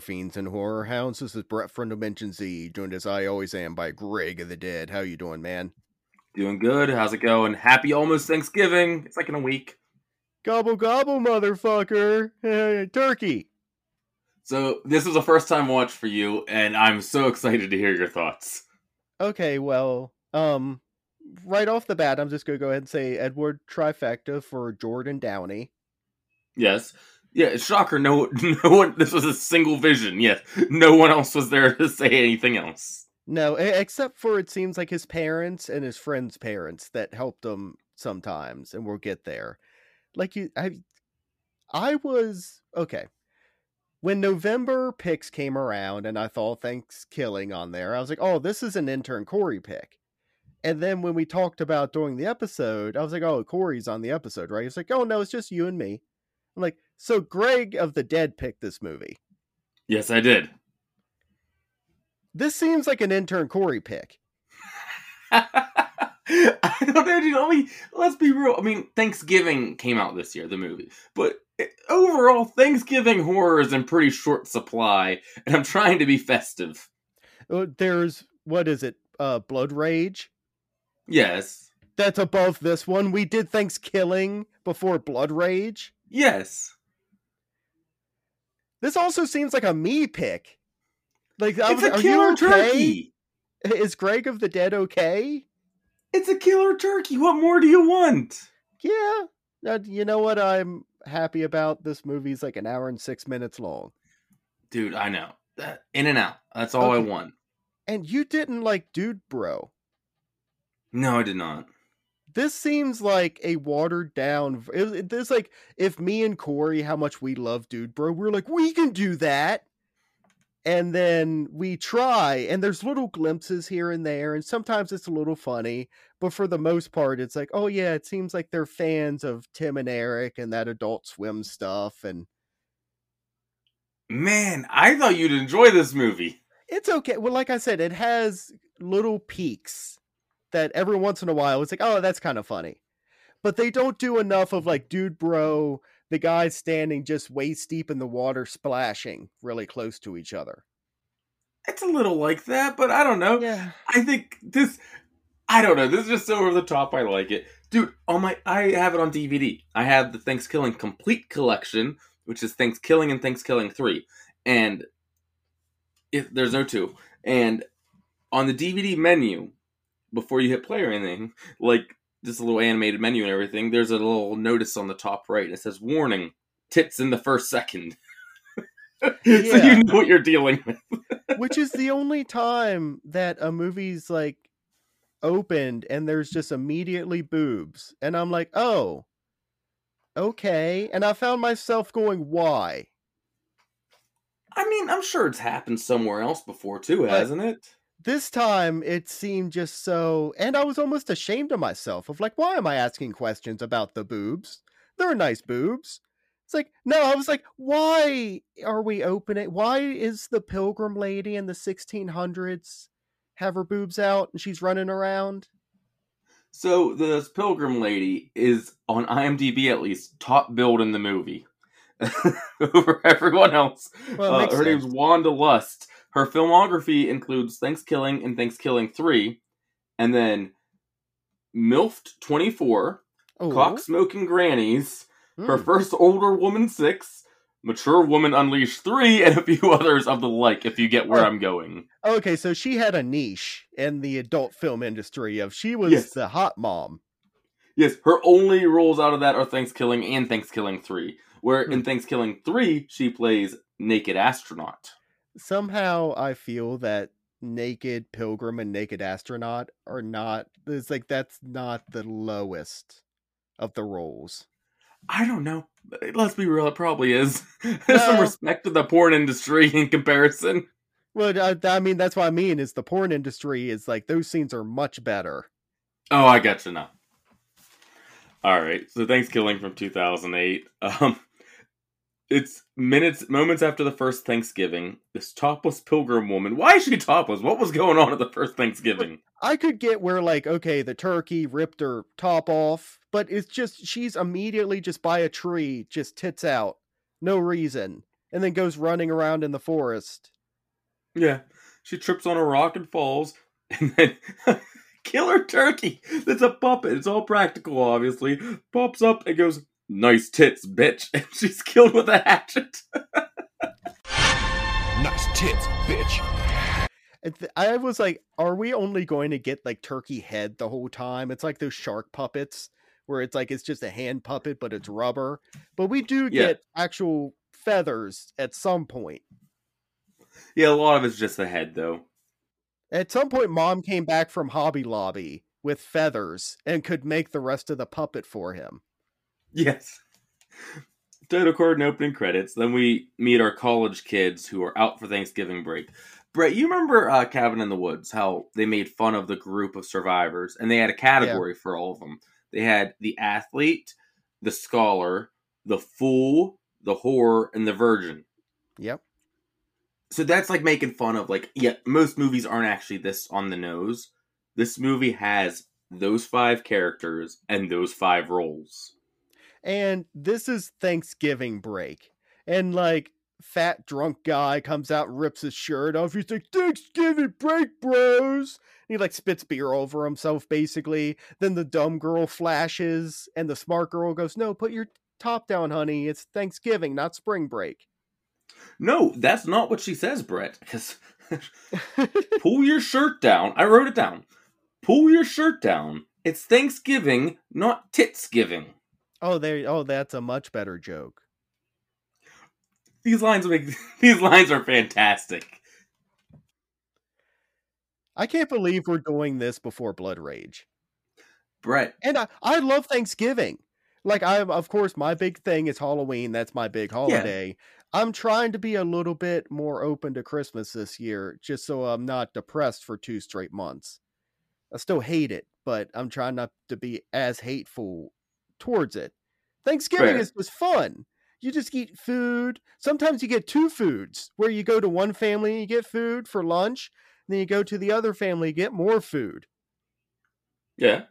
Fiends and Horror Hounds. This is Brett from Dimension Z, joined as I always am by Greg of the Dead. How you doing, man? Doing good. How's it going? Happy almost Thanksgiving. It's like in a week. Gobble gobble, motherfucker! Hey, turkey. So this was a first time watch for you, and I'm so excited to hear your thoughts. Okay, well, um, right off the bat, I'm just gonna go ahead and say Edward trifecta for Jordan Downey. Yes. Yeah, shocker. No, no one. This was a single vision. Yes, no one else was there to say anything else. No, except for it seems like his parents and his friends' parents that helped him sometimes, and we'll get there. Like you, I, I was okay when November picks came around, and I thought Thankskilling on there. I was like, oh, this is an intern Corey pick. And then when we talked about doing the episode, I was like, oh, Corey's on the episode, right? He's like, oh no, it's just you and me. I'm like, so Greg of the Dead picked this movie. Yes, I did. This seems like an intern Corey pick. I don't know, dude. I mean, let's be real. I mean, Thanksgiving came out this year, the movie, but eh, overall, Thanksgiving horror is in pretty short supply, and I'm trying to be festive. Uh, There's what is it? Uh, Blood Rage. Yes, That's above this one. We did Thanksgiving before Blood Rage. Yes. This also seems like a me pick. Like, I It's was, a are killer you okay? turkey. Is Greg of the Dead okay? It's a killer turkey. What more do you want? Yeah. Uh, you know what I'm happy about? This movie's like an hour and six minutes long. Dude, I know. Uh, In and out. That's all I want. And you didn't like Dude Bro. No, I did not. This seems like a watered down. It, it- this like if me and Corey, how much we love Dude Bro, we're like we can do that, and then we try, and there's little glimpses here and there, and sometimes it's a little funny, but for the most part, it's like oh yeah, it seems like they're fans of Tim and Eric and that Adult Swim stuff, and Man, I thought you'd enjoy this movie. it's okay. Well, like I said, it has little peaks that every once in a while it's like, oh, that's kind of funny. But they don't do enough of like, dude, bro, the guy standing just waist deep in the water, splashing really close to each other. It's a little like that, but I don't know. Yeah. I think this. I don't know. This is just so over the top. I like it, dude. On my, I have it on DVD. I have the Thankskilling complete collection, which is Thankskilling and Thankskilling three, and if there's no two, and on the DVD menu, before you hit play or anything, like this little animated menu and everything, there's a little notice on the top right, and it says "Warning: Tits in the first second. so you know what you're dealing with. Which is the only time that a movie's like opened and there's just immediately boobs. And I'm like, oh, okay. And I found myself going, why? I mean, I'm sure it's happened somewhere else before too, But- hasn't it? This time it seemed just so and i was almost ashamed of myself of like why am i asking questions about the boobs they're nice boobs it's like no i was like why are we opening why is the pilgrim lady in the 1600s have her boobs out and she's running around So this pilgrim lady is on IMDb at least top billed in the movie over everyone else. well Uh, her name's. Wanda Lust. Her filmography includes Thankskilling and Thankskilling Three, and then Milfed Twenty Four, oh, Cock Smoking Grannies, Her hmm. First Older Woman Six, Mature Woman Unleashed Three, and a few others of the like. If you get where Oh. I'm going. okay so she had a niche in the adult film industry of she was Yes. the hot mom Yes, her only roles out of that are Thankskilling and Thankskilling 3. Where in Hmm. Thankskilling 3, she plays Naked Astronaut. Somehow I feel that Naked Pilgrim and Naked Astronaut are not. It's like that's not the lowest of the roles. I don't know. Let's be real, it probably is. There's some respect to the porn industry in comparison. Well, I, I mean that's what I mean is the porn industry is like those scenes are much better. Oh, I got you now. All right, so Thankskilling from 2008. Um, it's minutes, moments after the first Thanksgiving. This topless pilgrim woman. Why is she topless? What was going on at the first Thanksgiving? I could get where like okay the turkey ripped her top off, but it's just she's immediately just by a tree, just tits out, no reason. and then goes running around in the forest. Yeah. She trips on a rock and falls, and then killer turkey that's a puppet. It's all practical, obviously. Pops up and goes, Nice tits, bitch. And she's killed with a hatchet. Nice tits, bitch. I was like, are we only going to get like turkey head the whole time? It's like those shark puppets where it's like it's just a hand puppet, but it's rubber. But we do Yeah. get actual feathers at some point. yeah, a lot of it's just the head, though. At some point, mom came back from Hobby Lobby with feathers and could make the rest of the puppet for him. Yes. Title card and opening credits. Then we meet our college kids who are out for Thanksgiving break. Brett, you remember uh, Cabin in the Woods? How they made fun of the group of survivors, and they had a category for all of them. They had the athlete, the scholar, the fool, the whore, and the virgin. Yep. So that's like making fun of like yeah, most movies aren't actually this on the nose. This movie has those five characters and those five roles. And this is Thanksgiving break. And like fat drunk guy comes out rips his shirt off. He's like, Thanksgiving break, bros. And he like spits beer over himself, basically. Then the dumb girl flashes, and the smart girl goes, No, put your top down, honey. It's Thanksgiving, not spring break. No, that's not what she says, Brett. Because pull your shirt down. I wrote it down. Pull your shirt down. It's Thanksgiving, not titsgiving. Oh, there oh, that's a much better joke. These lines make these lines are fantastic. I can't believe we're doing this before Blood Rage. Brett, And I, I love Thanksgiving. Like I of course my big thing is Halloween. That's my big holiday. I'm trying to be a little bit more open to Christmas this year, just so I'm not depressed for two straight months. I still hate it, but I'm trying not to be as hateful towards it. Thanksgiving Fair. is just fun. You just eat food. Sometimes you get two foods where you go to one family and you get food for lunch, and then you go to the other family and get more food yeah.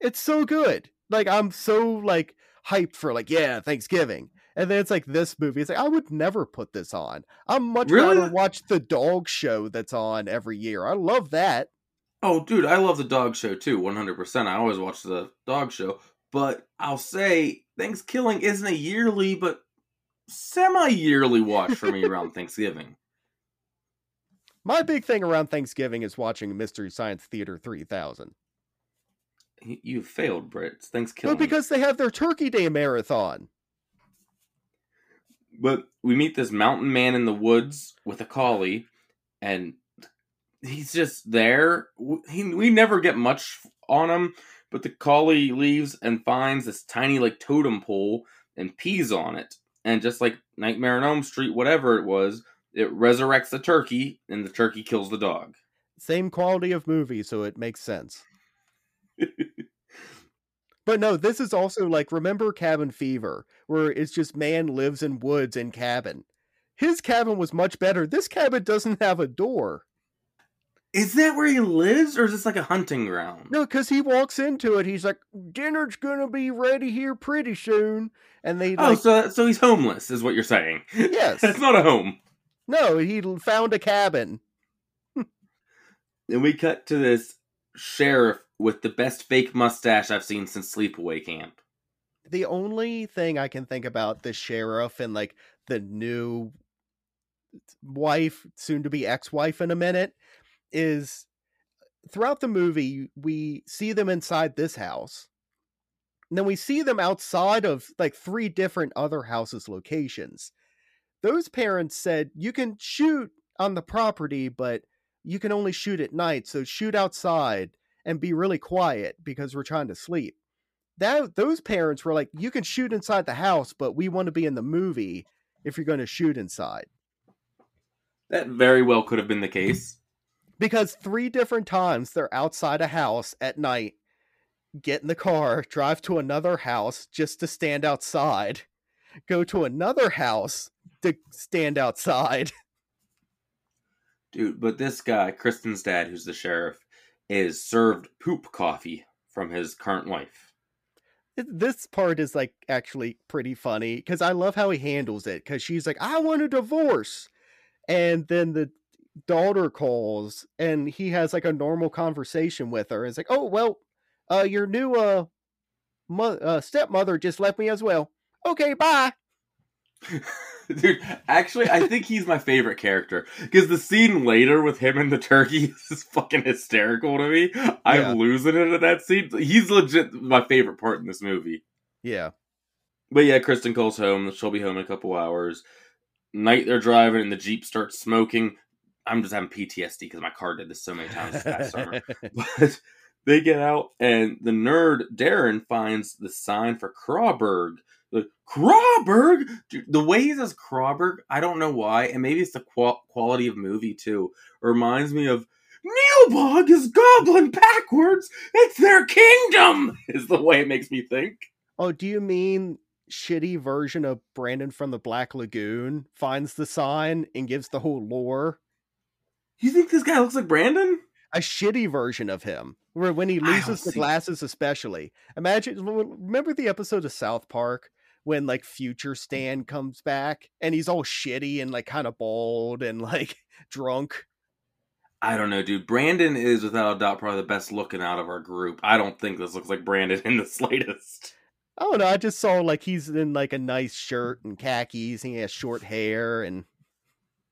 it's so good. Like I'm so like hyped for like yeah Thanksgiving, and then it's like this movie. It's like I would never put this on. I'm much Really? rather watch the dog show that's on every year. I love that. Oh, dude, I love the dog show too, 100%. I always watch the dog show. But I'll say Thankskilling isn't a yearly, but semi yearly watch for me around Thanksgiving. My big thing around Thanksgiving is watching Mystery Science Theater 3000. You- You failed, Britt. It's But Thanksgiving. because they have their Turkey Day marathon. But we meet this mountain man in the woods with a collie, and he's just there. He, we never get much on him, but the collie leaves and finds this tiny like totem pole and pees on it. And just like Nightmare on Elm Street, whatever it was, it resurrects the turkey, and the turkey kills the dog. Same quality of movie, so it makes sense. But no, this is also like remember Cabin Fever, where it's just man lives in woods in cabin. His cabin was much better. This cabin doesn't have a door. Is that where he lives, or is this like a hunting ground? No, because he walks into it, he's like, "Dinner's gonna be ready here pretty soon," and they Oh, like, so so he's homeless, is what you're saying? Yes. it's not a home. no, he found a cabin. And we cut to this sheriff with the best fake mustache I've seen since Sleepaway Camp. The only thing I can think about the sheriff and like the new uh, wife, soon to be ex wife in a minute, is throughout the movie, we see them inside this house. And then we see them outside of like three different other houses' locations. Those parents said you can shoot on the property, but you can only shoot at night. So shoot outside and be really quiet because we're trying to sleep that those parents were like, you can shoot inside the house, but we want to be in the movie if you're going to shoot inside. That very well could have been the case. Because three different times they're outside a house at night, get in the car, drive to another house just to stand outside, go to another house to stand outside. Dude, but this guy, Kristen's dad, who's the sheriff, is served poop coffee from his current wife. this part is like actually pretty funny because I love how he handles it. Because she's like, "I want a divorce," and then the daughter calls and he has like a normal conversation with her. It's like, "Oh well, uh, your new uh, mo- uh stepmother just left me as well. Okay, bye." Dude, actually, I think he's my favorite character because the scene later with him and the turkey is fucking hysterical to me. I'm Yeah. losing it at that scene. He's legit my favorite part in this movie. Yeah, But yeah, Kristen calls home. She'll be home in a couple hours. Night they're driving and the Jeep starts smoking. I'm just having PTSD because my car did this so many times this past summer. But they get out and the nerd Darren finds the sign for Crawberg. Like, Crawberg? Dude, the way he says Crawberg, I don't know why, and maybe it's the qual- quality of movie too. It reminds me of Nilbog is goblin backwards. It's their kingdom. Is the way it makes me think. Oh, do you mean shitty version of Brandon from the Black Lagoon finds the sign and gives the whole lore? You think this guy looks like Brandon? A shitty version of him, where when he loses the see- glasses, especially. Imagine, remember the episode of South Park when like Future Stan comes back and he's all shitty and like kind of bald and like drunk. I don't know, dude. Brandon is without a doubt probably the best looking out of our group. I don't think this looks like Brandon in the slightest. I don't know. I just saw like he's in like a nice shirt and khakis. And he has short hair and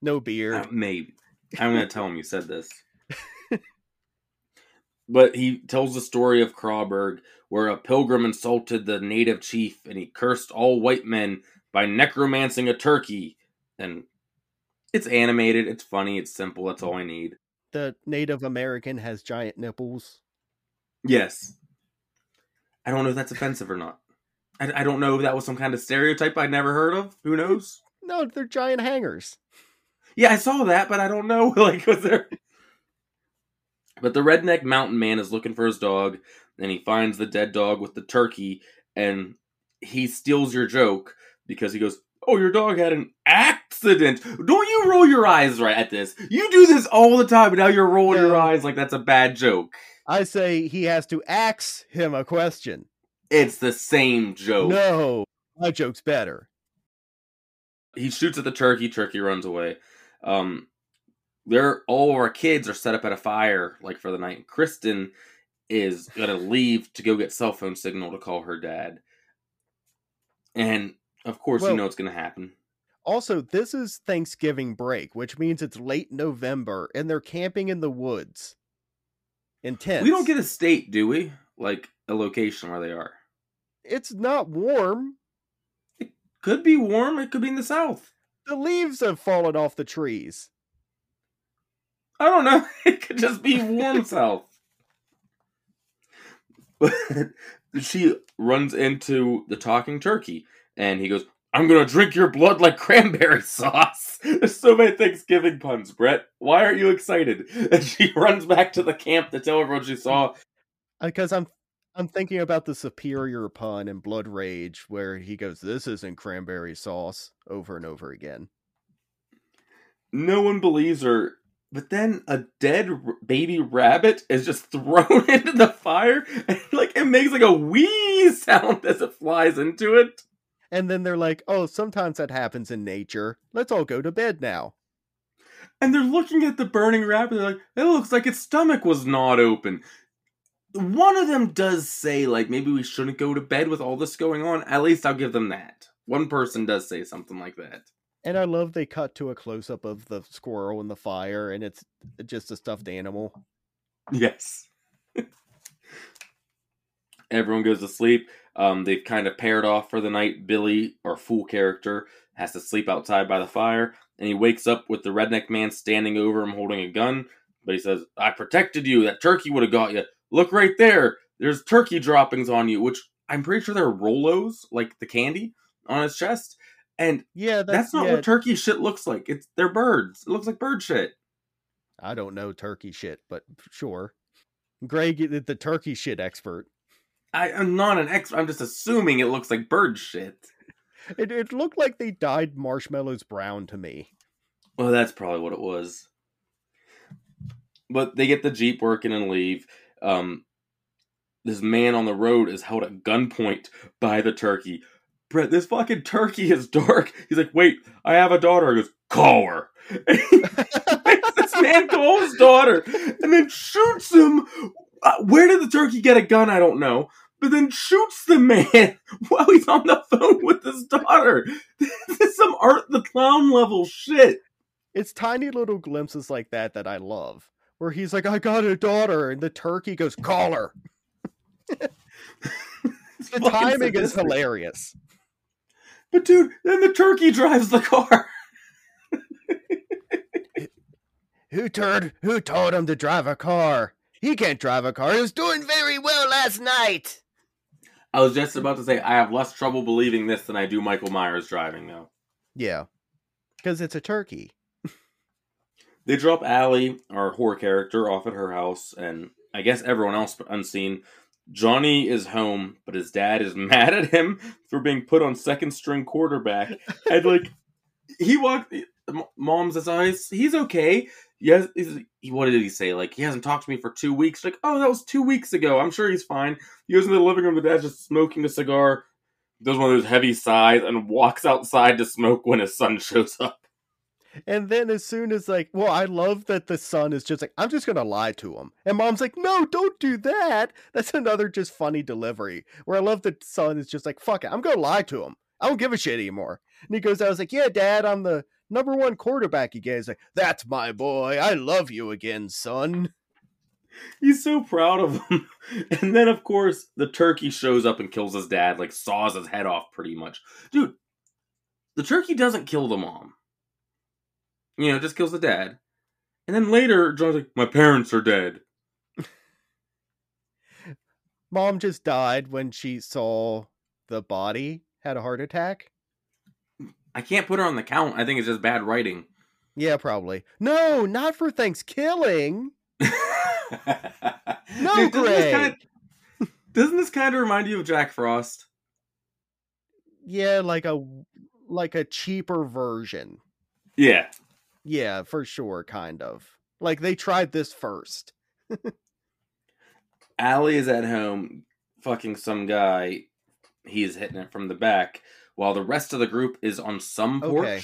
no beard. Uh, maybe. I'm gonna tell him you said this. but he tells the story of Crawberg, where a pilgrim insulted the native chief and he cursed all white men by necromancing a turkey. And it's animated, it's funny, it's simple, that's all I need. the Native American has giant nipples. Yes. I don't know if that's offensive or not. I, I don't know if that was some kind of stereotype I'd never heard of. Who knows? No, they're giant hangers. Yeah, I saw that, but I don't know. Like, was there? But the redneck mountain man is looking for his dog, and he finds the dead dog with the turkey, and he steals your joke because he goes, "Oh, your dog had an accident." Don't you roll your eyes right at this? You do this all the time, and now you're rolling your eyes like that's a bad joke. I say he has to ask him a question. It's the same joke. No, my joke's better. he shoots at the turkey. Turkey runs away. Um, they're all of our kids are set up at a fire like for the night. Kristen is gonna leave to go get cell phone signal to call her dad, and of course Well- you know it's gonna happen. Also, this is Thanksgiving break, which means it's late November and they're camping in the woods. Intense. We don't get a state, do we? Like a location where they are. It's not warm. It could be warm. It could be in the south. The leaves have fallen off the trees. I don't know. It could just be warm south. But she runs into the talking turkey, and he goes, "I'm gonna drink your blood like cranberry sauce." There's so many Thanksgiving puns, Brett. Why aren't you excited? And she runs back to the camp to tell everyone she saw. Uh, because I'm I'm thinking about the superior pun in Blood Rage where he goes, This isn't cranberry sauce over and over again. No one believes her. But then a dead r- baby rabbit is just thrown into the fire, and like it makes like a wee sound as it flies into it. And then they're like, Oh, sometimes that happens in nature. Let's all go to bed now. and they're looking at the burning rabbit. They're like, it looks like its stomach was not open. One of them does say, like, maybe we shouldn't go to bed with all this going on. At least I'll give them that. One person does say something like that. And I love they cut to a close up of the squirrel in the fire and it's just a stuffed animal. Yes. Everyone goes to sleep. Um, they've kind of paired off for the night. Billy, our fool character, has to sleep outside by the fire, and he wakes up with the redneck man standing over him holding a gun. But he says, I protected you. That turkey would have got you. Look right there. There's turkey droppings on you, which I'm pretty sure they're Rolos, like the candy on his chest. And Yeah, that's, that's, not yeah, what turkey shit looks like. It's they're birds. It looks like bird shit. I don't know turkey shit, but sure. Greg, the the turkey shit expert. I, I'm not an expert. I'm just assuming it looks like bird shit. It, it looked like they dyed marshmallows brown to me. Well, that's probably what it was. But they get the Jeep working and leave. Um, this man on the road is held at gunpoint by the turkey. Brett, this fucking turkey is dark. He's like, wait, I have a daughter. He goes, call her. This man call his daughter and then shoots him. Uh, where did the turkey get a gun? I don't know. But then shoots the man while he's on the phone with his daughter. This is some Art the Clown level shit. It's tiny little glimpses like that that I love. Where he's like, I got a daughter, and the turkey goes, call her. the timing is hilarious. But dude, then the turkey drives the car. Who told who told him to drive a car? He can't drive a car. He was doing very well last night. I was just about to say I have less trouble believing this than I do Michael Myers driving though. Yeah. Because it's a turkey. They drop Allie, our horror character, off at her house, and I guess everyone else unseen. Johnny is home, but his dad is mad at him for being put on second string quarterback. And like, he walked. Mom's eyes. He's okay. Yes. He's, he, what did he say? Like he hasn't talked to me for two weeks. Like, oh, that was two weeks ago. I'm sure he's fine. He goes in the living room. The dad's just smoking a cigar. Does one of those heavy sighs and walks outside to smoke when his son shows up. And then as soon as like, well, I love that the son is just like, I'm just gonna lie to him. And mom's like, no, don't do that. That's another just funny delivery. Where I love that son is just like, fuck it, I'm gonna lie to him. I don't give a shit anymore. And he goes, I was like, yeah, dad, I'm the number one quarterback again. He's like, that's my boy. I love you again, son. He's so proud of him. And then, of course, the turkey shows up and kills his dad, like saws his head off pretty much. Dude, the turkey doesn't kill the mom. You know, just kills the dad. And then later, John's like, my parents are dead. Mom just died when she saw the body, had a heart attack. I can't put her on the count. I think it's just bad writing. Yeah, probably. No, not for Thanksgiving. No, Dude, doesn't this Greg. kinda- doesn't this kind of remind you of Jack Frost? Yeah, like a like a cheaper version. Yeah. Yeah, for sure, kind of. Like they tried this first. Allie is at home fucking some guy. He's hitting it from the back, while the rest of the group is on some porch, Okay.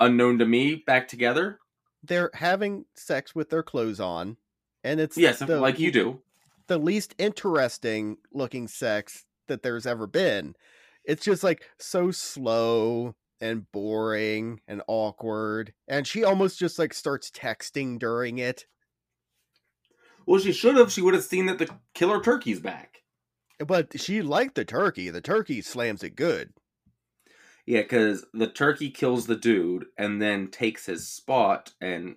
unknown to me, back together. They're having sex with their clothes on, and it's Yes, the, like you do. the least interesting looking sex that there's ever been. It's just like so slow and boring and awkward, and she almost just like starts texting during it. Well, she should have. She would have seen that the killer turkey's back. But she liked the turkey. The turkey slams it good. Yeah, because the turkey kills the dude and then takes his spot and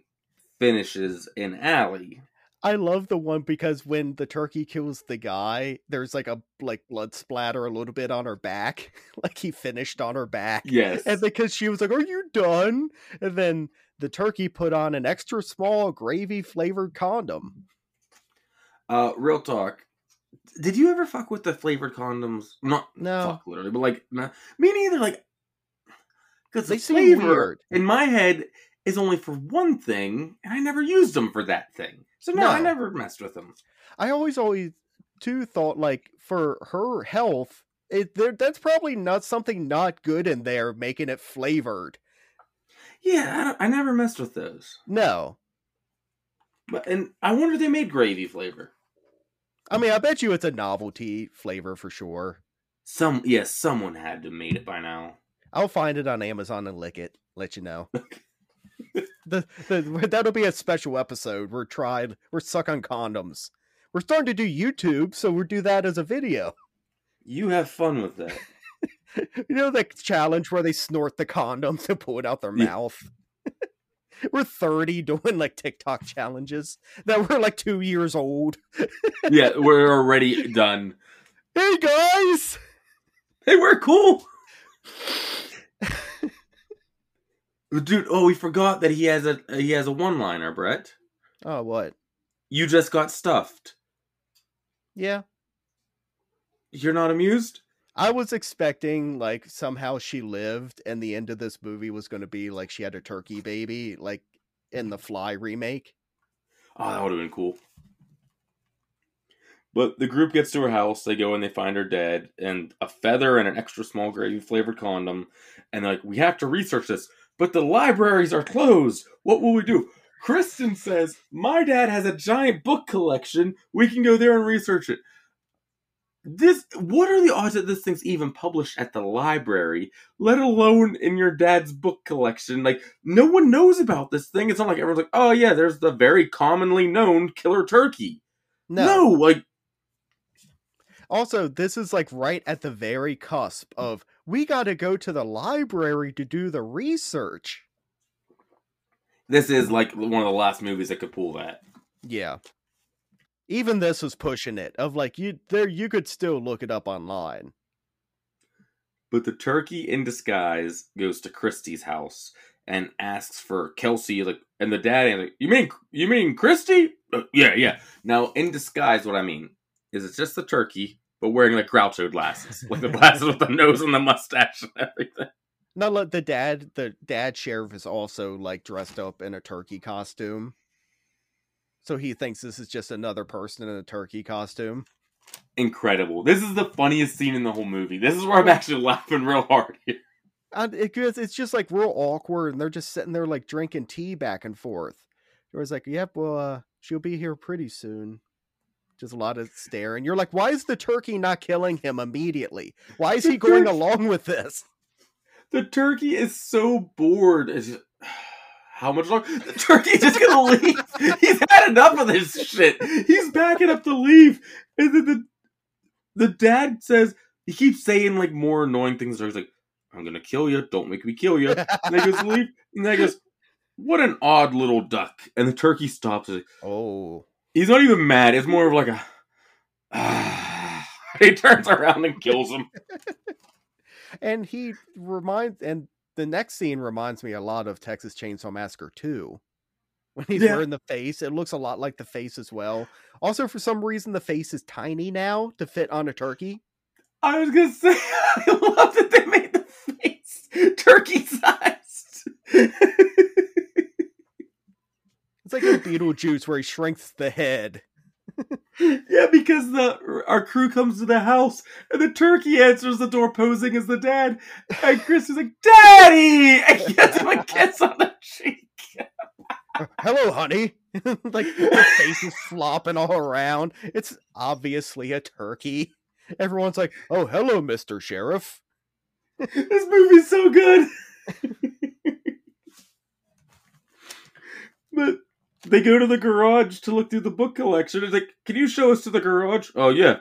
finishes in Allie. I love the one because when the turkey kills the guy, there's like a like blood splatter a little bit on her back, like he finished on her back. Yes. And because she was like, "Are you done?" And then the turkey put on an extra small gravy flavored condom. Uh, real talk. Did you ever fuck with the flavored condoms? Not No. fuck literally, but like nah, me neither. Like, because They the flavor in my head is only for one thing, and I never used them for that thing. So no, I never messed with them. I always always too thought like for her health, it there that's probably not something not good in there making it flavored. Yeah, I, don't, I never messed with those. No. But and I wonder if they made gravy flavor. I mean, I bet you it's a novelty flavor for sure. Some yes, someone had to made it by now. I'll find it on Amazon and lick it. Let you know. the, the that'll be a special episode. We're tried. We're suck on condoms. We're starting to do YouTube, so we'll do that as a video. You have fun with that. You know the challenge where they snort the condoms and pull it out their mouth. we're thirty doing like TikTok challenges that were like two years old. yeah, we're already done. Hey guys, Hey, we're cool. Dude, oh, we forgot that he has a he has a one liner, Brett. oh what? You just got stuffed. Yeah, You're not amused? I was expecting like somehow she lived, and the end of this movie was going to be like she had a turkey baby, like in the Fly remake. Oh, that would have been cool. But the group gets to her house. They go and they find her dead, and a feather and an extra small gravy flavored condom. And they're like, we have to research this, but the libraries are closed. What will we do? Kristen says, My dad has a giant book collection. We can go there and research it. This what are the odds that this thing's even published at the library, let alone in your dad's book collection? Like no one knows about this thing. It's not like everyone's like, "Oh yeah, there's the very commonly known killer turkey." No, no like also, this is like right at the very cusp of we got to go to the library to do the research. This is like one of the last movies that could pull that. Yeah. Even this was pushing it of like you there you could still look it up online. But the turkey in disguise goes to christy's house and asks for kelsey like and the dad and like you mean you mean christy uh, yeah yeah. Now in disguise what i mean is it's just the turkey but wearing like groucho glasses like the glasses with the nose and the mustache and everything now look the dad the dad sheriff is also like dressed up in a turkey costume so he thinks this is just another person in a turkey costume. Incredible. This is the funniest scene in the whole movie. This is where I'm actually laughing real hard here. And it, it's just like real awkward, and they're just sitting there like drinking tea back and forth. It was like, "Yep, well, uh, she'll be here pretty soon." Just a lot of stare and You're like, "Why is the turkey not killing him immediately? Why is he going along with this?" The turkey is so bored. Just, how much longer? The turkey's just gonna leave. He's had enough of this shit. He's backing up to leave, and then the the dad says he keeps saying like more annoying things. He's like, "I'm gonna kill you. Don't make me kill you." And he goes, "Leave." And he goes, "What an odd little duck." And the turkey stops. Like, oh, he's not even mad. It's more of like a. Ah. he turns around and kills him. and he reminds and the next scene reminds me a lot of Texas Chainsaw Massacre 2. When he's yeah. wearing the face, it looks a lot like the face as well. Also, for some reason, the face is tiny now to fit on a turkey. I was gonna say, I love that they made the face turkey sized. like a Beetlejuice where he shrinks the head. yeah, because the our crew comes to the house and the turkey answers the door posing as the dad, and Chris is like, "Daddy!" and gets him a kiss on the cheek. Hello, honey. like the face is flopping all around. It's obviously a turkey. Everyone's like, "Oh, hello, Mister Sheriff." this movie's so good. but they go to the garage to look through the book collection. It's like, can you show us to the garage? Oh yeah.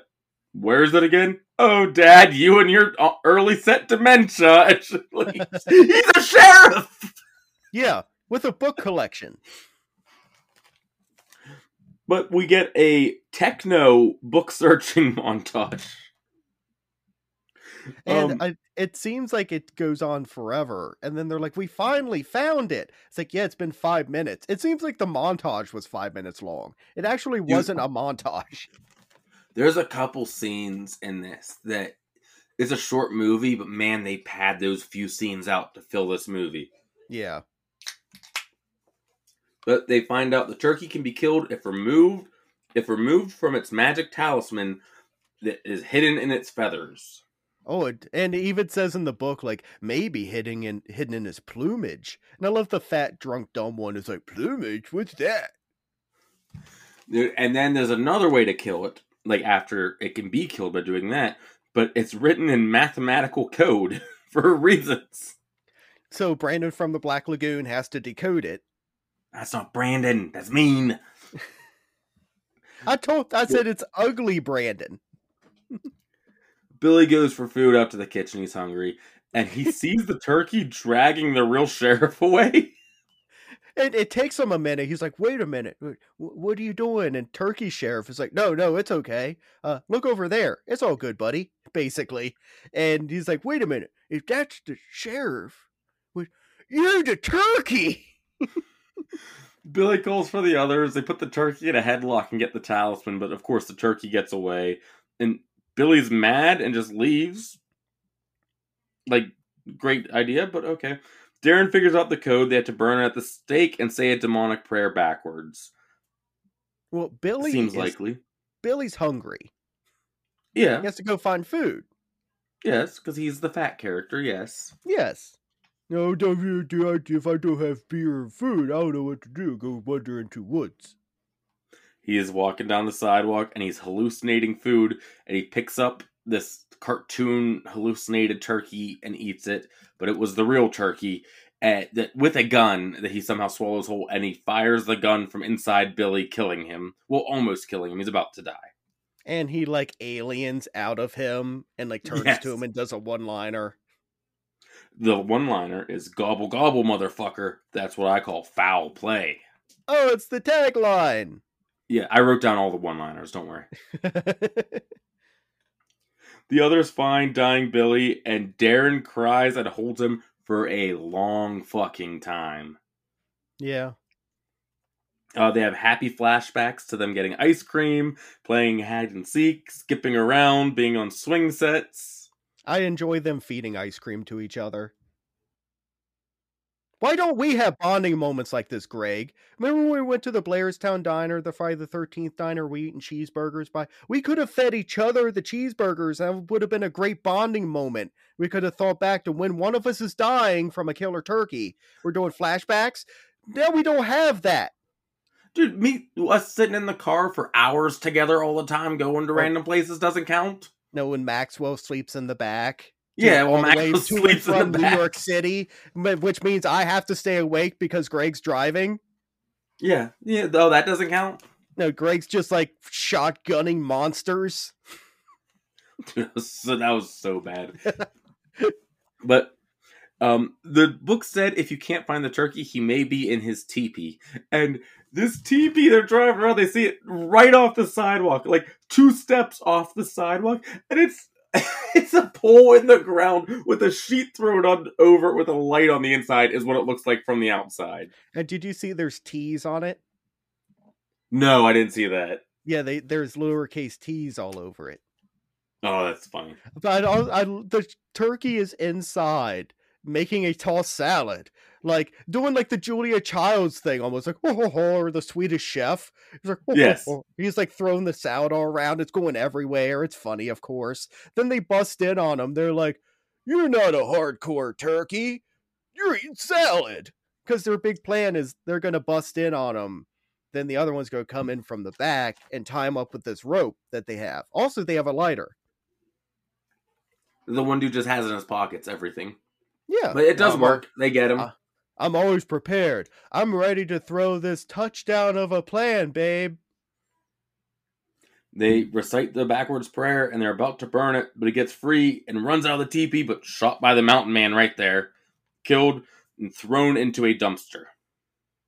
Where is it again? Oh, Dad, you and your uh, early set dementia. He's a sheriff. Yeah, with a book collection. But we get a techno book searching montage. And um, I, it seems like it goes on forever. And then they're like, we finally found it. It's like, yeah, it's been five minutes. It seems like the montage was five minutes long. It actually wasn't a montage. There's a couple scenes in this that it's a short movie, but man, they pad those few scenes out to fill this movie. Yeah. But they find out the turkey can be killed if removed if removed from its magic talisman that is hidden in its feathers. Oh, it, and it even says in the book like maybe hidden in hidden in his plumage. And I love the fat drunk dumb one is like plumage. What's that? And then there's another way to kill it, like after it can be killed by doing that, but it's written in mathematical code for reasons. So Brandon from the Black Lagoon has to decode it. That's not Brandon. That's mean. I told I said it's ugly Brandon. Billy goes for food up to the kitchen. He's hungry, and he sees the turkey dragging the real sheriff away. And it takes him a minute. He's like, "Wait a minute, what are you doing?" And Turkey Sheriff is like, "No, no, it's okay. Uh, look over there. It's all good, buddy." Basically, and he's like, "Wait a minute, if that's the sheriff, you're the turkey." Billy calls for the others. They put the turkey in a headlock and get the talisman, but of course the turkey gets away. And Billy's mad and just leaves. Like, great idea, but okay. Darren figures out the code. They have to burn it at the stake and say a demonic prayer backwards. Well, Billy seems is, likely. Billy's hungry. Yeah. He has to go find food. Yes, because he's the fat character. Yes. Yes. No, don't you do if I don't have beer and food, I don't know what to do. Go wander into woods. He is walking down the sidewalk and he's hallucinating food, and he picks up this cartoon hallucinated turkey and eats it, but it was the real turkey. Uh, that with a gun that he somehow swallows whole, and he fires the gun from inside Billy, killing him. Well, almost killing him. He's about to die. And he like aliens out of him and like turns Yes. to him and does a one liner. The one-liner is "gobble gobble, motherfucker." That's what I call foul play. Oh, it's the tagline. Yeah, I wrote down all the one-liners. Don't worry. The others find dying Billy, and Darren cries and holds him for a long fucking time. yeah. Uh, they have happy flashbacks to them getting ice cream, playing hide and seek, skipping around, being on swing sets. I enjoy them feeding ice cream to each other. Why don't we have bonding moments like this, Greg? Remember when we went to the Blairstown Diner, the Friday the 13th diner, we eating cheeseburgers by? We could have fed each other the cheeseburgers. That would have been a great bonding moment. We could have thought back to when one of us is dying from a killer turkey. We're doing flashbacks. Now we don't have that. Dude, me us sitting in the car for hours together all the time, going to Oh. random places doesn't count. No, when Maxwell sleeps in the back. Yeah, well, the Max way was sleeps in New back. York City, which means I have to stay awake because Greg's driving. Yeah, yeah. Oh, that doesn't count. No, Greg's just like shotgunning monsters. So that was so bad. but um, the book said if you can't find the turkey, he may be in his teepee. And this teepee they're driving around, they see it right off the sidewalk, like two steps off the sidewalk, and it's it's a pole in the ground with a sheet thrown on over it with a light on the inside is what it looks like from the outside. And did you see there's T's on it? No, I didn't see that. Yeah, they there's lowercase T's all over it. Oh, that's funny. But I, I, the turkey is inside making a tossed salad, like doing like the Julia Childs thing, almost like oh, ho, ho, or the Swedish Chef. He's like, "Oh, Yes. ho." he's like throwing the salad all around. It's going everywhere. It's funny, of course. Then they bust in on him. They're like, "You're not a hardcore turkey. You're eating salad." Because their big plan is they're gonna bust in on him. Then the other one's gonna come in from the back and tie him up with this rope that they have. Also, they have a lighter. The one dude just has in his pockets, everything. Yeah, But it does I'm- work. They get him. I'm always prepared. I'm ready to throw this touchdown of a plan, babe. They recite the backwards prayer and they're about to burn it, but it gets free and runs out of the teepee, but shot by the mountain man right there, killed and thrown into a dumpster.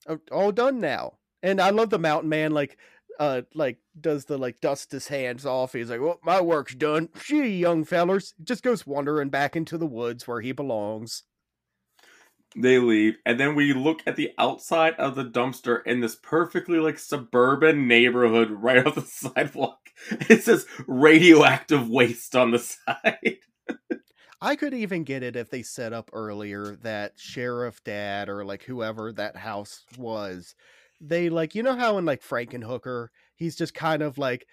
Oh, All done now. And I love the mountain man, like, uh, like does the like dust his hands off. He's like, "Well, my work's done. Gee, young fellers," just goes wandering back into the woods where he belongs. They leave, and then we look at the outside of the dumpster in this perfectly like suburban neighborhood right off the sidewalk. It says radioactive waste on the side. I could even get it if they set up earlier that sheriff dad or like whoever that house was. They like you know how in like Frankenhooker he's just kind of like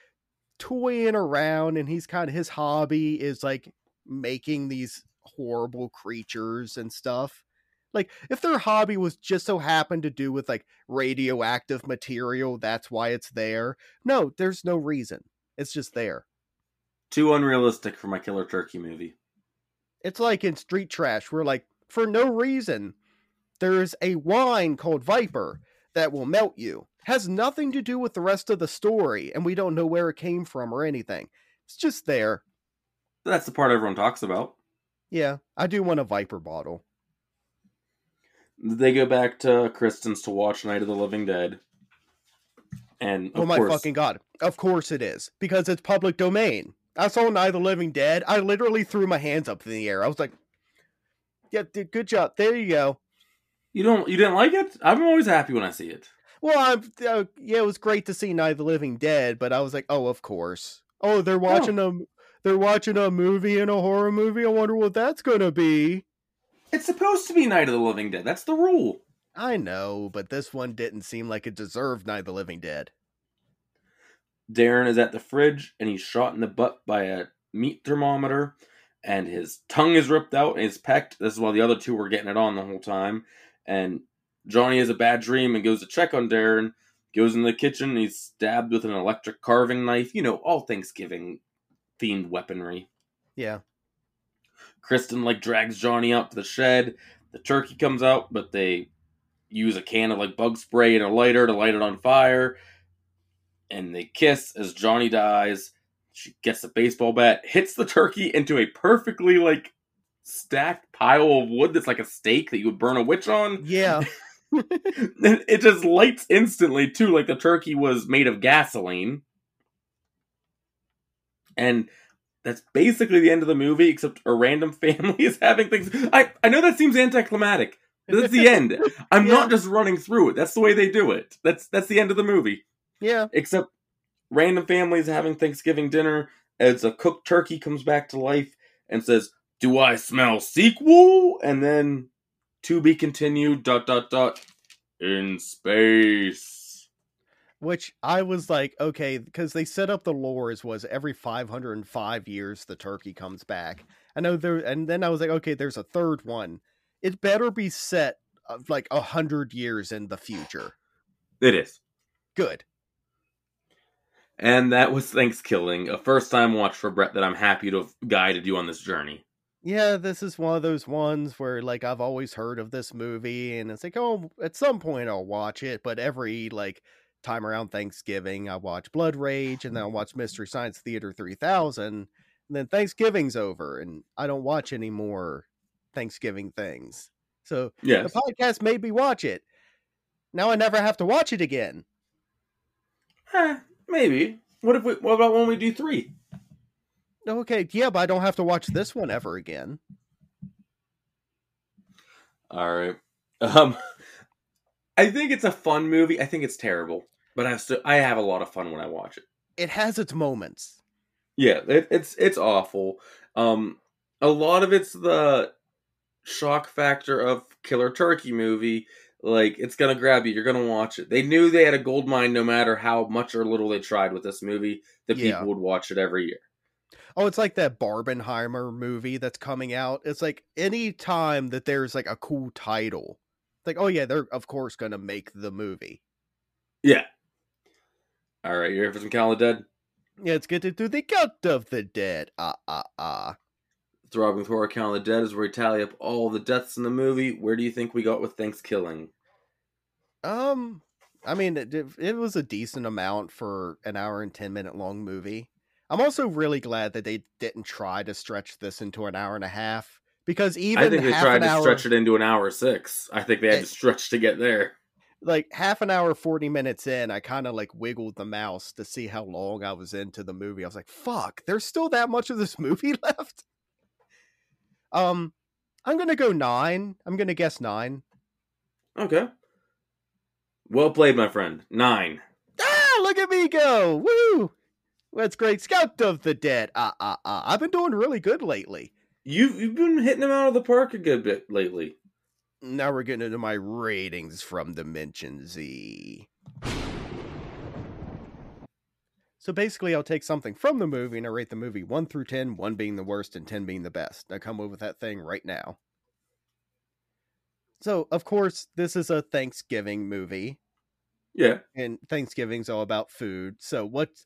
toying around and he's kind of his hobby is like making these horrible creatures and stuff. Like if their hobby was just so happened to do with like radioactive material, that's why it's there. No, there's no reason. It's just there. Too unrealistic for my killer turkey movie. It's like in Street Trash, we're like for no reason, there's a wine called Viper that will melt you. Has nothing to do with the rest of the story, and we don't know where it came from or anything. It's just there. That's the part everyone talks about. Yeah, I do want a Viper bottle. They go back to Kristen's to watch Night of the Living Dead. And of oh my course, fucking god! Of course it is because it's public domain. I saw Night of the Living Dead. I literally threw my hands up in the air. I was like, "Yeah, dude, good job. There you go." You don't you didn't like it? I'm always happy when I see it. Well, I'm uh, yeah, it was great to see Night of the Living Dead, but I was like, oh, of course. Oh, they're watching a they're watching a movie in a horror movie. I wonder what that's gonna be. It's supposed to be Night of the Living Dead. That's the rule. I know, but this one didn't seem like it deserved Night of the Living Dead. Darren is at the fridge and he's shot in the butt by a meat thermometer and his tongue is ripped out and is pecked. This is while the other two were getting it on the whole time. And Johnny has a bad dream and goes to check on Darren, goes in the kitchen, he's stabbed with an electric carving knife. You know, all Thanksgiving themed weaponry. Yeah. Kristen like drags Johnny out to the shed. The turkey comes out, but they use a can of like bug spray and a lighter to light it on fire. And they kiss as Johnny dies. She gets a baseball bat, hits the turkey into a perfectly like stacked pile of wood that's like a stake that you would burn a witch on. Yeah. it just lights instantly too, like the turkey was made of gasoline. And that's basically the end of the movie, except a random family is having things. I, I know that seems anticlimactic, but that's the end. I'm Yeah. not just running through it. That's the way they do it. That's that's the end of the movie. Yeah. Except random families having Thanksgiving dinner as a cooked turkey comes back to life and says, "Do I smell sequel?" And then to be continued. Dot dot dot. In space. Which I was like, okay, because they set up the lore as was every 505 years the turkey comes back. I know there, and then I was like, okay, there's a third one. It better be set of like a hundred years in the future. It is. Good. And that was Thankskilling, a first time watch for Brett that I'm happy to have guided you on this journey. Yeah, this is one of those ones where like I've always heard of this movie, and it's like, oh, at some point I'll watch it. But every like time around Thanksgiving, I watch Blood Rage, and then I watch Mystery Science Theater 3000, and then Thanksgiving's over, and I don't watch any more Thanksgiving things. So Yes. the podcast made me watch it. Now I never have to watch it again. Eh, maybe. What if we what about when we do three? Okay, yeah, but I don't have to watch this one ever again. All right. Um I think it's a fun movie. I think it's terrible, but I still I have a lot of fun when I watch it. It has its moments. Yeah, it, it's it's awful. Um a lot of it's the shock factor of Killer Turkey movie. Like it's gonna grab you. You're gonna watch it. They knew they had a gold mine, no matter how much or little they tried with this movie. The Yeah. people would watch it every year. Oh, it's like that Barbenheimer movie that's coming out. It's like any time that there's like a cool title, it's like, oh yeah, they're of course gonna make the movie. Yeah. All right, you're here for some Count of the Dead? Yeah, let's get into the count of the dead. Ah ah ah. Throbbing Horror Count of the Dead is where we tally up all the deaths in the movie. Where do you think we got with Thankskilling? Um, I mean, it, it it was a decent amount for an hour and ten minute long movie. I'm also really glad that they didn't try to stretch this into an hour and a half because even I think they tried to hour, stretch it into an hour six. I think they had Eh. to stretch to get there. like half an hour, 40 minutes in, I kind of like wiggled the mouse to see how long I was into the movie. I was like, fuck, there's still that much of this movie left. Um, I'm gonna go nine. I'm gonna guess nine. Okay. Well played, my friend. Nine. Ah, look at me go! Woo! That's great. Count of the Dead. Ah, ah, ah. I've been doing really good lately. You've you've been hitting them out of the park a good bit lately. Now we're getting into my ratings from Dimension Z. So basically, I'll take something from the movie and I rate the movie 1 through 10, 1 being the worst and 10 being the best. I come up with that thing right now. So, of course, this is a Thanksgiving movie, Yeah. and Thanksgiving's all about food. So, what's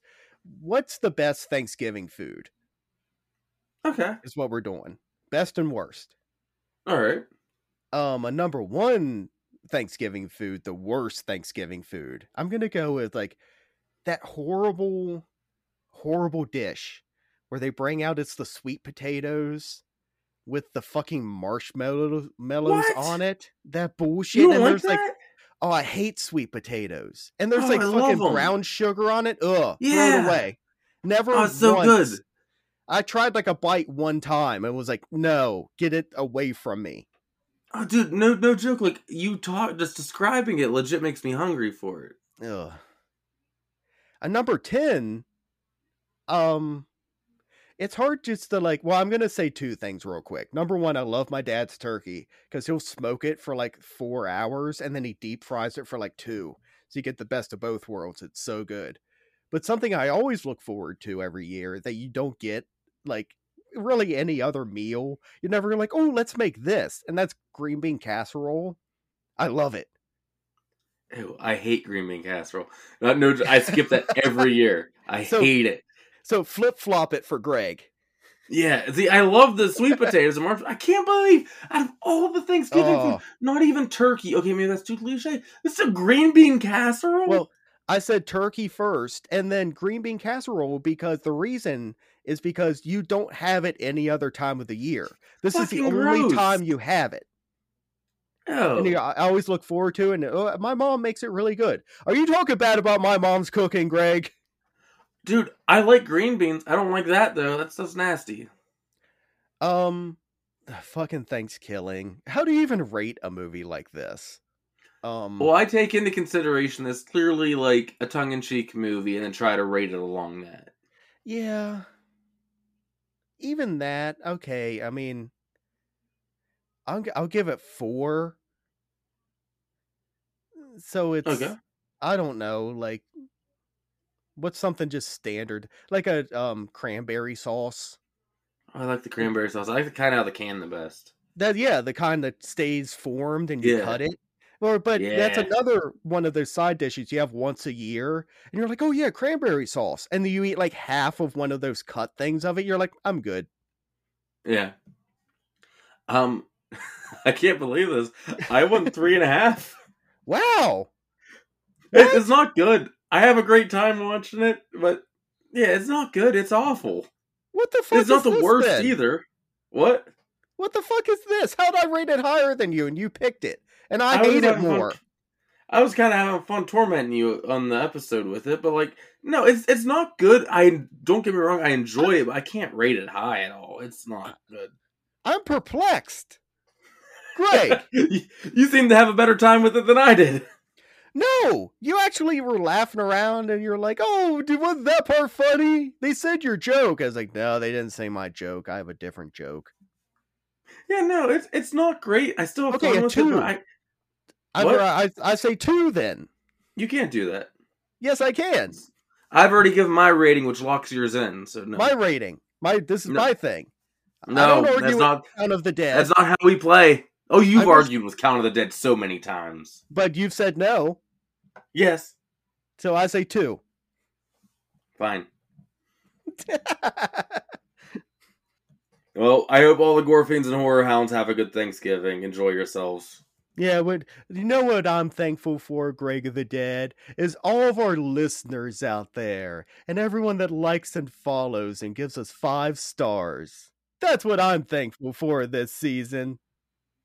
what's the best Thanksgiving food? Okay. Is what we're doing. Best and worst. All right. um a number one Thanksgiving food, the worst Thanksgiving food. I'm gonna go with like that horrible, horrible dish where they bring out it's the sweet potatoes with the fucking marshmallow mellows on it. That bullshit. You and like there's like that? Oh, I hate sweet potatoes. And there's Oh, like I fucking brown sugar on it. Ugh. Throw it away. Never Oh, so once. good. I tried like a bite one time and was like, no, get it away from me. Oh, dude, no, no joke. Like you talk, just describing it, legit makes me hungry for it. Ugh. A number 10, um, it's hard just to like, well, I'm going to say two things real quick. Number one, I love my dad's turkey because he'll smoke it for like four hours and then he deep fries it for like two. So you get the best of both worlds. It's so good. But something I always look forward to every year that you don't get like really any other meal. You're never like, oh, let's make this, and that's green bean casserole. I love it. Ew, I hate green bean casserole. No, no I skip that every year. I So- hate it. So flip flop it for Greg. Yeah, see, I love the sweet potatoes and marsh. I can't believe out of all the Thanksgiving Oh. food, not even turkey. Okay, maybe that's too cliche. It's a green bean casserole. Well, I said turkey first and then green bean casserole because the reason is because you don't have it any other time of the year. This is the Fucking only time you have it. oh, And you- I I always look forward to it. And oh, my mom makes it really good. Are you talking bad about my mom's cooking, Greg? Dude, I like green beans. I don't like that though. That's that's nasty. Um, fucking Thankskilling. How do you even rate a movie like this? Um, Well, I take into consideration this clearly like a tongue-in-cheek movie, and then try to rate it along that. yeah. Even that, okay. I mean, I'll I'll give it four. So it's Okay. I don't know, like what's something just standard, like a um cranberry sauce. I like the cranberry sauce. I like the kind out of the can the best. That yeah, the kind that stays formed and you Yeah. cut it. Or but that's another one of those side dishes you have once a year, and you're like, oh yeah, cranberry sauce, and then you eat like half of one of those cut things of it. You're like, I'm good. Yeah. Um, I can't believe this. I won three and a half. Wow. What? it's not good. I have a great time watching it, but yeah, it's not good. It's awful. What the fuck? It's not the worst then? either. What? What the fuck is this? How'd I rate it higher than you and you picked it? And I, was hate it having fun- more. I was kind of having fun tormenting you on the episode with it, but like, no, it's it's not good. I don't get me wrong, I enjoy it, but I can't rate it high at all. It's not good. I'm perplexed. Greg, you, you seem to have a better time with it than I did. No, you actually were laughing around and you're like, oh, dude, wasn't that part funny? They said your joke. I was like, no, they didn't say my joke. I have a different joke. Yeah, no, it's it's not great. I still have Okay, fun with it. two. But I, I, What? I, I say two then. you can't do that. Yes, I can. I've already given my rating, which locks yours in. So no, My rating. My this is No. my thing. No, that's not Count of the Dead, that's not how we play. Oh, you've I was- argued with Count of the Dead so many times. but you've said no, Yes, so I say two. fine. Well, I hope all the gore fiends and horror hounds have a good Thanksgiving. Enjoy yourselves. Yeah, what you know what I'm thankful for, Greg of the Dead, is all of our listeners out there and everyone that likes and follows and gives us five stars. That's what I'm thankful for this season.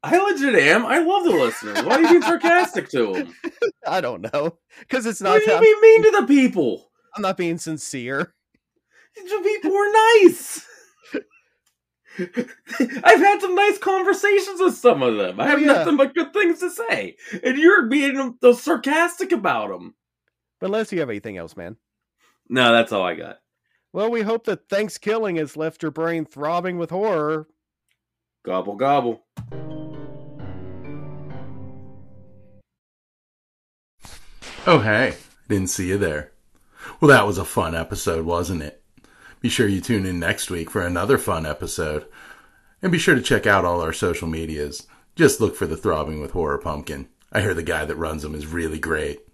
I legit am. I love the listeners. Why are you being sarcastic to them? I don't know, because it's not. Why do you I'm, be mean to the people? I'm not being sincere. The people are nice. I've had some nice conversations with some of them. I Oh, have yeah. nothing but good things to say, and you're being sarcastic about them. But unless you have anything else, man. No, that's all I got. Well, we hope that Thankskilling has left your brain throbbing with horror. Gobble gobble. Oh, hey, didn't see you there. Well, that was a fun episode, wasn't it? Be sure you tune in next week for another fun episode. And be sure to check out all our social medias. Just look for the Throbbing with Horror Pumpkin. I hear the guy that runs them is really great.